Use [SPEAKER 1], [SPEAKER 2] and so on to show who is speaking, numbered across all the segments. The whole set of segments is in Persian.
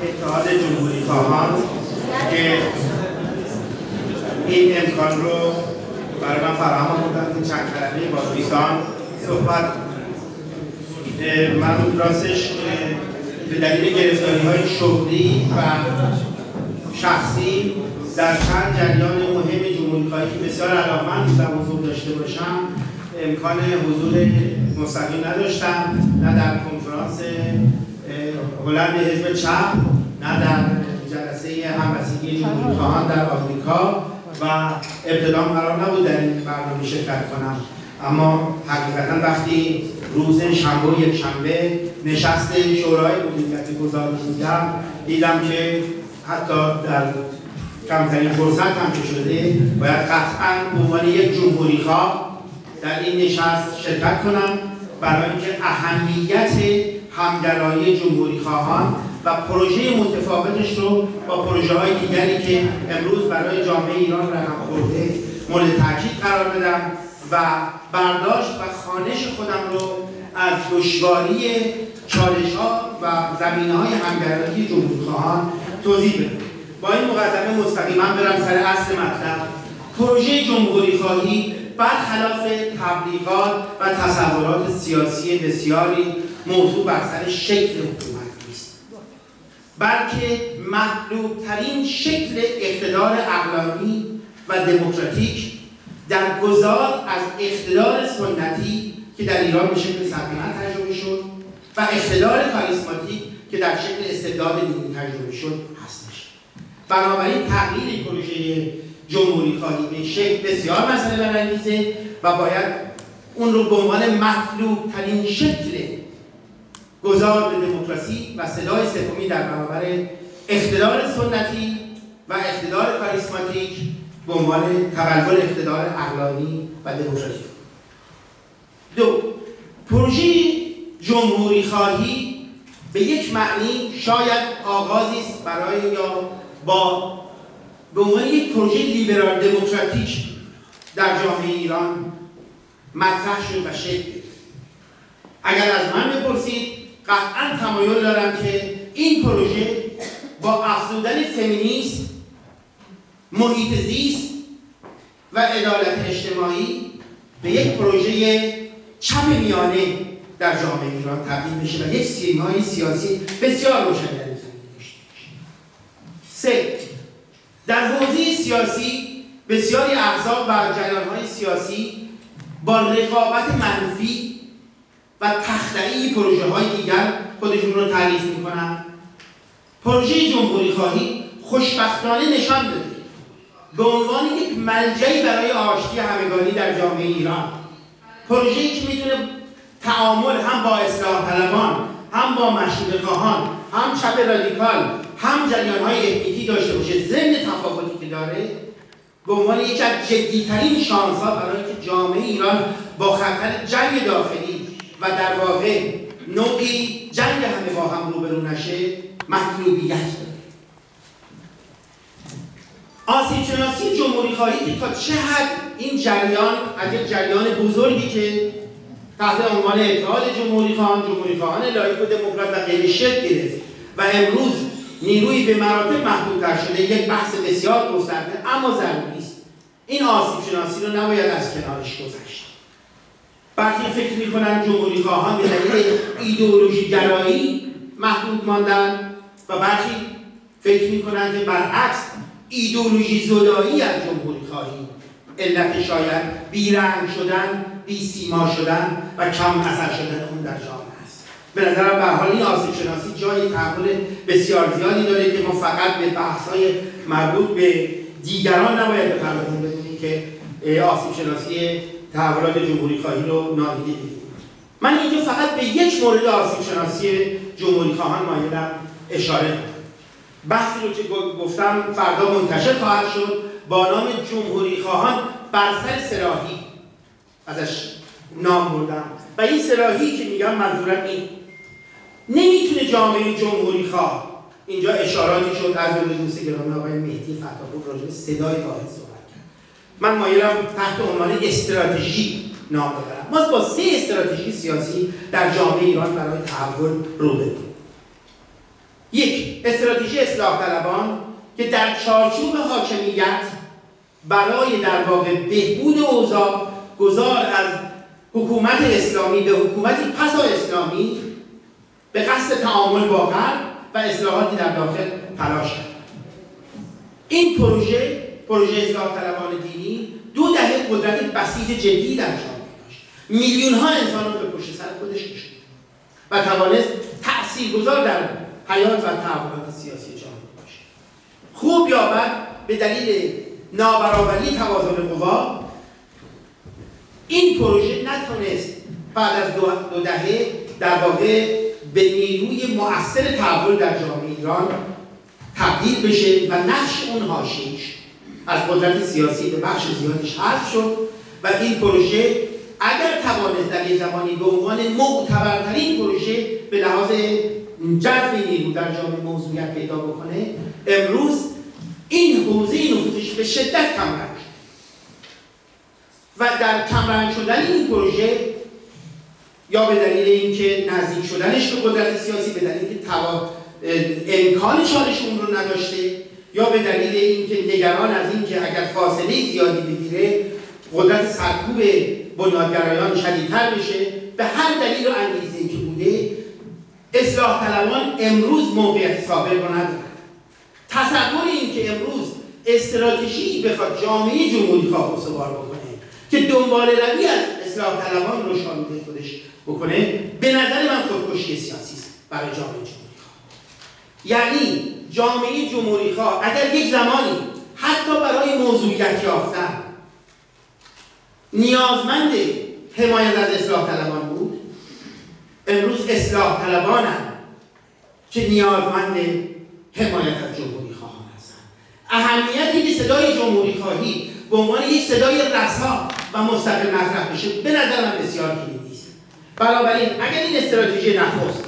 [SPEAKER 1] جمهوری خواهان که این امکان رو برای من فراهم بودن که چند کلمه با دوستان صحبت من راستش به دلیل گرفتاری های شغلی و شخصی در چند جریان مهم جمهوری خواهی که بسیار علاقمند بودم حضور داشته باشم امکان حضور مستقیم نداشتم نه در کنفرانس هلند حزب چپ نه در جلسه همبستگی جمهوری در آمریکا و ابتدا قرار نبود در این برنامه شرکت کنم. اما حقیقتا وقتی روز شنبه و یک شنبه نشست شورای مدیریت گذاری بودم دیدم که حتی در کمترین فرصت هم که شده باید قطعا به عنوان یک جمهوری خواه در این نشست شرکت کنم. برای اینکه اهمیت همگرایی جمهوری خواهان و پروژه متفاوتش رو با پروژه های دیگری که امروز برای جامعه ایران رقم خورده مورد تاکید قرار بدم و برداشت و خانش خودم رو از دشواری چالش ها و زمینه های همگرایی جمهوری خواهان توضیح بدم. با این مقدمه مستقیما برم سر اصل مطلب. پروژه جمهوری خواهی برخلاف تبلیغات و تصورات سیاسی بسیاری موضوع بر سر شکل حکومت نیست. بلکه مطلوب ترین شکل اقتدار اقلانی و دموکراتیک در گذار از اقتدار سنتی که در ایران به شکل سلطنت تجربه شد و اقتدار کاریسماتیک که در شکل استبداد دینی تجربه شد هستش بنابراین تغییر پروژه جمهوری خواهی به شکل بسیار مسئله برانگیزه و باید اون رو به عنوان مطلوب ترین شکل گذار به دموکراسی و صدای سومی در برابر اقتدار سنتی و اقتدار کاریسماتیک به عنوان تبلور اقتدار اقلانی و دموکراتیک دو پروژه جمهوری خواهی به یک معنی شاید آغازی است برای یا با به عنوان یک پروژه لیبرال دموکراتیک در جامعه ایران مطرح شد و شکل اگر از من بپرسید قطعا تمایل دارم که این پروژه با افزودن فمینیسم محیط زیست و عدالت اجتماعی به یک پروژه چپ میانه در جامعه ایران تبدیل بشه و یک سیمای سیاسی بسیار روشن در این سه در حوزه سیاسی بسیاری احزاب و جریانهای سیاسی با رقابت منفی و تخطعی پروژه های دیگر خودشون رو تعریف می‌کنن. پروژه جمهوری خواهی خوشبختانه نشان داده. به عنوان یک ملجعی برای آشتی همگانی در جامعه ایران. پروژه‌ای که می‌تونه تعامل هم با اصلاح طلبان هم با مشروط خواهان هم چپ رادیکال هم جریان های اتنیکی داشته باشه ضمن تفاوتی که داره به عنوان یکی از جدیترین شانس ها برای اینکه جامعه ایران با خطر جنگ داخلی و در واقع نوعی جنگ همه با هم روبرو نشه مطلوبیت داره. آسیب شناسی جمهوری خواهی که تا چه حد این جریان از یک جریان بزرگی که تحت عنوان اتحاد جمهوری خواهان جمهوری خواهان لایق و دموکرات و غیر شکل گرفت و امروز نیروی به مراتب محدودتر شده یک بحث بسیار گسترده اما ضروری است. این آسیب شناسی رو نباید از کنارش گذشت. برخی فکر می‌کنن جمهوری خواهان به دلیل ایدئولوژی گرایی محدود ماندن و برخی فکر می‌کنن که برعکس ایدئولوژی زدایی از جمهوری خواهی. علت شاید بیرنگ شدن بی سیما شدن و کم اثر شدن اون در جامعه است. به نظرم به حال این آسیب شناسی جای تحول بسیار زیادی داره که ما فقط به بحث های مربوط به دیگران نباید بپردازیم که آسیب شناسی تحولات جمهوری خواهی رو نادیده بگیریم من اینجا فقط به یک مورد آسیب شناسی جمهوری خواهان مایلم اشاره کنم. بحثی رو که گفتم فردا منتشر خواهد شد با نام جمهوری خواهان بر سر سراحی ازش نام بردم. و این سراحی که میگم منظورم این. نمی‌تونه جامعه جمهوری خواه. اینجا اشاراتی شد از جمله دوست گرامی آقای مهدی فتاپور راجع صدای واحد من مایلم تحت عنوان استراتژی نام ببرم ما با سه استراتژی سیاسی در جامعه ایران برای تحول رو بریم یک استراتژی اصلاح طلبان که در چارچوب حاکمیت برای در واقع بهبود اوضاع گذار از حکومت اسلامی به حکومتی پسا اسلامی به قصد تعامل با غرب و اصلاحاتی در داخل تلاش کرد. این پروژه پروژه اصلاح طلبان دینی دو دهه قدرت بسیج جدی در جامعه داشت. میلیون ها انسان رو به پشت سر خودش کشید و توانست تاثیرگذار در حیات و تحولات سیاسی جامعه باشه خوب یا بد به دلیل نابرابری توازن قوا این پروژه نتونست بعد از دو, دهه در واقع به نیروی مؤثر تحول در جامعه ایران تبدیل بشه و نقش اون حاشیه‌اش از قدرت سیاسی به بخش زیادیش حذف شد و این پروژه اگر توانست در یک زمانی به عنوان معتبرترین پروژه به لحاظ جذب نیرو در جامعه موضوعیت پیدا بکنه امروز این حوزه نفوذش به شدت کمرنگ و در کمرنگ شدن این پروژه یا به دلیل اینکه نزدیک شدنش به قدرت سیاسی به دلیل اینکه امکان چالش اون رو نداشته یا به دلیل اینکه نگران از اینکه اگر فاصله زیادی بگیره قدرت سرکوب بنیادگرایان شدیدتر بشه. به هر دلیل و انگیزه که بوده اصلاح طلبان امروز موقعیت ثابت رو ندارد تصور این که امروز استراتژی بخواد جامعه جمهوری خواه سوار بکنه که دنبال روی از اصلاح طلبان رو شامل خودش بکنه به نظر من خودکشی سیاسی است برای جامعه جمهوری خواه یعنی جامعه جمهوری خواه اگر یک زمانی حتی برای موضوعیت یافتن نیازمند حمایت از اصلاح طلبان بود امروز اصلاح طلبانند که نیازمند حمایت از جمهوری خواهان هستند اهمیتی که صدای جمهوری خواهی به عنوان یک صدای رسا و مستقل مطرح بشه به نظر من بسیار کلیدی است بنابراین اگر این استراتژی نخست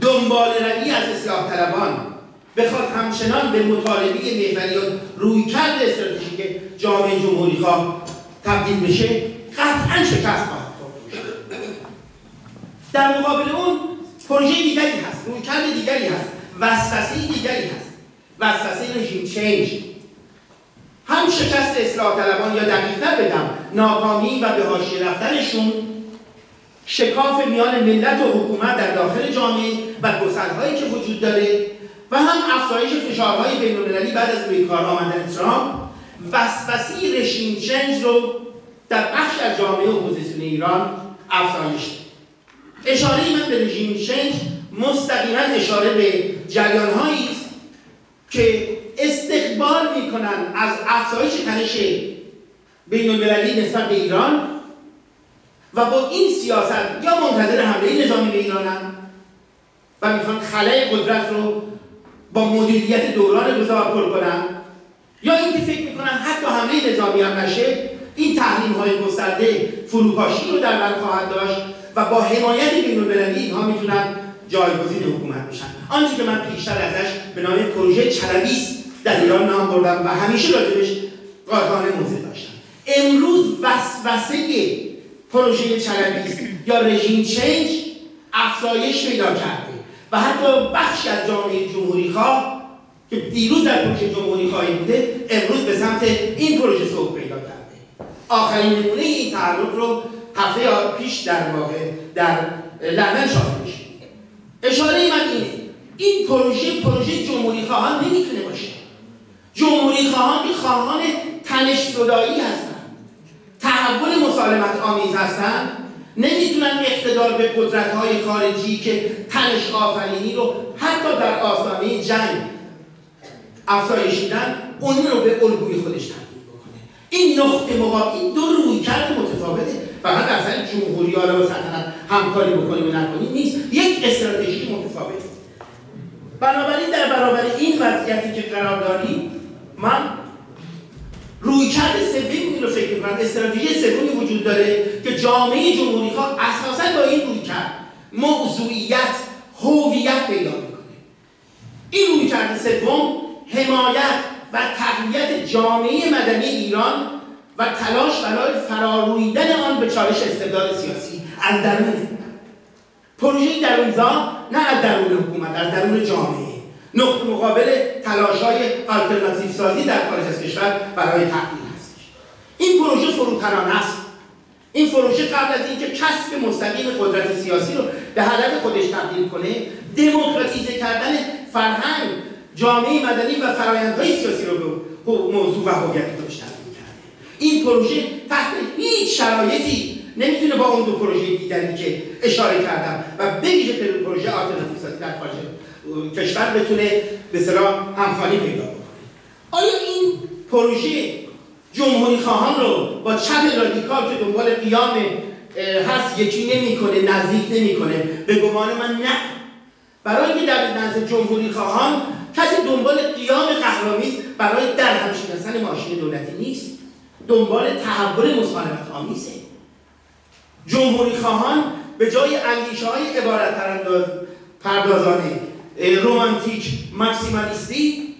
[SPEAKER 1] دنبال روی از اصلاح طلبان بخواد همچنان به مطالبه محوری روی کرد استراتژیک جامعه جمهوری خواه تبدیل بشه قطعا شکست خواهد در مقابل اون پروژه دیگری هست روی کرد دیگری هست وسوسه دیگری هست وسوسه رژیم چینج هم شکست اصلاح طلبان یا دقیقتر بگم ناکامی و به حاشیه رفتنشون شکاف میان ملت و حکومت در داخل جامعه و گسلهایی که وجود داره هم افزایش فشارهای بینالمللی بعد از روی کار آمدن ترامپ وسوسه regime change رو در بخش از جامعه اپوزیسیون ایران افزایش اشاره من به regime change مستقیما اشاره به جریانهایی است که استقبال می‌کنن از افزایش تنش بین المللی نسبت به ایران و با این سیاست یا منتظر حمله نظامی به ایرانن و می‌خوان خلای قدرت رو با مدیریت دوران گذار پر کنن. یا اینکه فکر می‌کنن حتی حمله نظامی هم نشه این تحریم های گسترده فروپاشی رو در بر خواهد داشت و با حمایت بین المللی اینها می‌تونن جایگزین حکومت بشن. آنچه که من پیشتر ازش به نام پروژه چلبیس در ایران نام بردم و همیشه راجبش قاطعانه موضع داشتم. امروز وسوسه پروژه چلبیس یا رژیم چنج افزایش پیدا کرده و حتی بخشی از جامعه جمهوری خواه که دیروز در پروژه جمهوری خواهی بوده امروز به سمت این پروژه سوق پیدا کرده. آخرین نمونه این تعلق رو هفته پیش در واقع در لندن شاهد میشه اشاره من اینه این پروژه پروژه جمهوری خواهان نمی‌تونه باشه. جمهوری خواهان که خواهان تنش صدایی هستن. تحول مسالمت آمیز هستن. نمی‌تونن اقتدار به قدرت های خارجی که تنش آفرینی رو حتی در آسامه جنگ افزایش میدن اون رو به الگوی خودش تبدیل بکنه. این نقطه مقابل این دو روی کرد متفاوته. فقط سر جمهوری ها و سلطنت همکاری بکنیم و نکنیم نیست. یک استراتژی متفاوته. بنابراین در برابر این وضعیتی که قرار داریم من روی کرد سومی رو فکر می‌کنم. استراتژی سومی وجود داره که جامعه جمهوری خواه اساسا با این روی کرد موضوعیت هویت پیدا می‌کنه. این روی کرد سوم حمایت و تقویت جامعه مدنی ایران و تلاش برای فرارویدن آن به چالش استبداد سیاسی از درون. پروژه درونزا نه از درون حکومت از درون جامعه. نقطه مقابل تلاش های آلترناتیو سازی در خارج از کشور برای تغییر هستش. این پروژه فروتنانه است. این پروژه قبل از اینکه کسب مستقیم قدرت سیاسی رو به هدف خودش تبدیل کنه دموکراتیزه کردن فرهنگ جامعه مدنی و فرایندهای سیاسی رو به موضوع و هویت خودش تبدیل کرده. این پروژه تحت هیچ شرایطی نمی‌تونه با اون دو پروژه دیگری که اشاره کردم و بویژه پروژه آلترناتیو سازی در خارج کشور بتونه به صلاح همخوانی پیدا بکنه. آیا این پروژه جمهوری خواهان رو با چپ رادیکال که دنبال قیام هست یکی نمی‌کنه نزدیک نمی‌کنه؟ به گمان من نه. برای اینکه در نزد جمهوری خواهان کسی دنبال قیام قهرامیز برای در هم شکستن ماشین دولتی نیست. دنبال تحول مصالحت آمیزه. جمهوری خواهان به جای اندیشه های عبارت پردازانه رومانتیک ماکسیمالیستی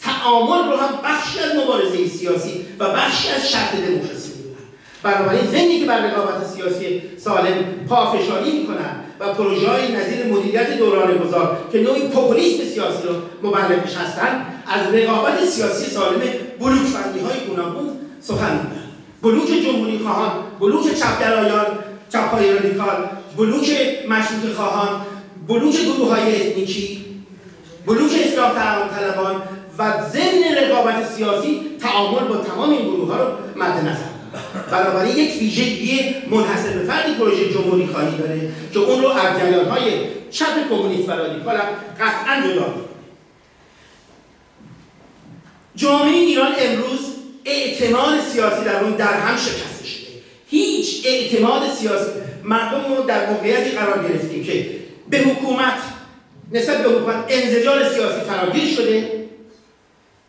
[SPEAKER 1] تعامل رو هم بخشی از مبارزه سیاسی و بخشی از شرط دموکراسی می‌دونن. بنابراین ذهنی که بر رقابت سیاسی سالم پافشاری می‌کنن و پروژه های نظیر مدیریت دوران گذار که نوعی پوپولیسم سیاسی رو مبلغش هستن از رقابت سیاسی سالم بلوک بندی های گوناگون سخن میگن. بلوک جمهوری خواهان بلوک چپگرایان چپهای رادیکال بلوک مشروط خواهان بلوک گروه های اتنیکی بلوک اصلاح طلبان و ضمن رقابت سیاسی تعامل با تمام این گروه ها رو مد نظر بنابراین یک ویژگی منحصر به فردی پروژه جمهوری خواهی داره که اون رو از جریان های چپ کمونیست و رادیکال هم قطعا جدا جامعه ایران امروز اعتماد سیاسی در اون در هم شکسته شده. هیچ اعتماد سیاسی مردم رو در موقعیتی قرار گرفتیم که به حکومت نسبت به حکومت انزجار سیاسی فراگیر شده.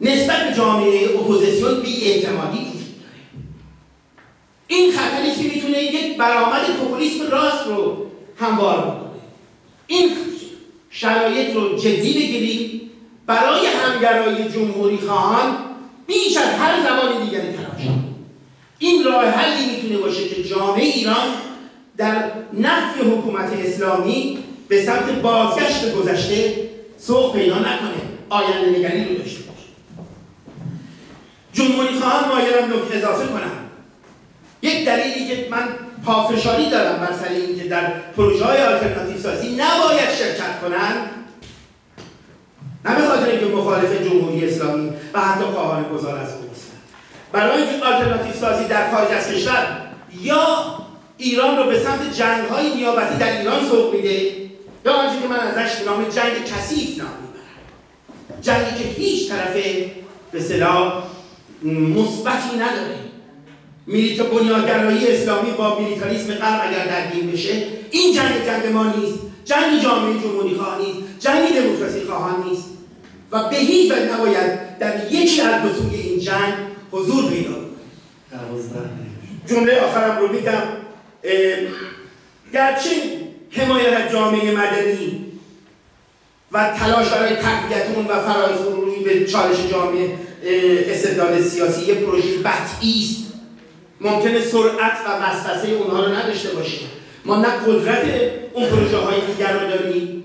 [SPEAKER 1] نسبت به جامعه اپوزیسیون بی اعتمادی داره. این خطری که می‌تونه یک برآمد پوپولیسم راست رو هموار بکنه. این شرایط رو جدی بگیریم. برای همگرای جمهوری خواهان بیش از هر زمان دیگری تلاش این راه حلی می‌تونه باشه که جامعه ایران در نفی حکومت اسلامی به سمت بازگشت گذشته سوق پیدا نکنه آینده نگری رو داشته باشه جمهوری خواهان مایلم نکته اضافه کنم. یک دلیلی که من پافشاری دارم بر سر اینکه در پروژه های آلترناتیو سازی نباید شرکت کنند نه به خاطر اینکه مخالف جمهوری اسلامی و حتی خواهان گذار از او برای اینکه آلترناتیو سازی در خارج از کشور یا ایران رو به سمت جنگ های نیابتی در ایران سوق میده یا آنچه که من ازش نام جنگ کثیف نام می‌برم. جنگی که هیچ طرف به صلاح مثبتی نداره. میلیت بنیادگرایی اسلامی با میلیتاریسم غرب اگر درگیر بشه این جنگ جنگ ما نیست. جنگ جامعه جمهوری خواه نیست. جنگ دموکراسی خواهان نیست. و به هیچ وجه نباید در یکی از دو سوی این جنگ حضور پیدا جمله آخرم رو میگم. گرچه حمایت از جامعه مدنی و تلاش برای تقویت اون و فرایز روی به چالش جامعه استدلال سیاسی یه پروژه بطعی است. ممکنه سرعت و وسوسه اونها رو نداشته باشیم. ما نه قدرت اون پروژه های دیگر رو داریم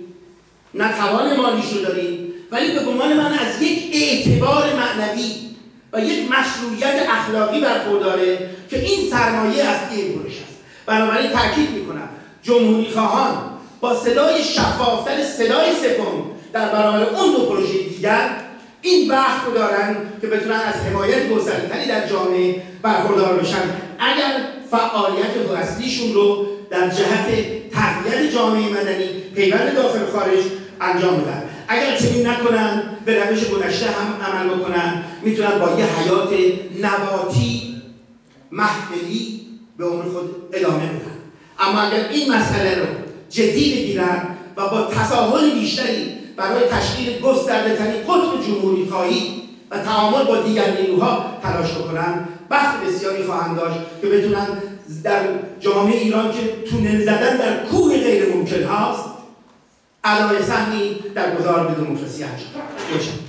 [SPEAKER 1] نه توان مالیش رو داریم ولی به گمان من از یک اعتبار معنوی و یک مشروعیت اخلاقی برخورداره که این سرمایه از این پروژه است. بنابراین تاکید می‌کنم جمهوری خواهان با صدای شفافتر صدای سپم در برابر اون دو پروژه دیگر این بحث رو دارن که بتونن از حمایت گستردهتری در جامعه برخوردار بشن. اگر فعالیت اصلیشون رو در جهت تقویت جامعه مدنی پیوند داخل خارج انجام بدن. اگر چنین نکنن به روش گذشته هم عمل بکنن می‌تونن با یه حیات نباتی محفلی به عمر خود ادامه بدن. اما اگر این مسئله رو جدی بگیرن و با تساهل بیشتری برای تشکیل گسترده ترین قطب جمهوری خواهی و تعامل با دیگر نیروها تلاش بکنن بخت بسیاری خواهند داشت که بتونن در جامعه ایران که تونل زدن در کوه غیر ممکن هاست علای سهمی در گذار به دموکراسی انجام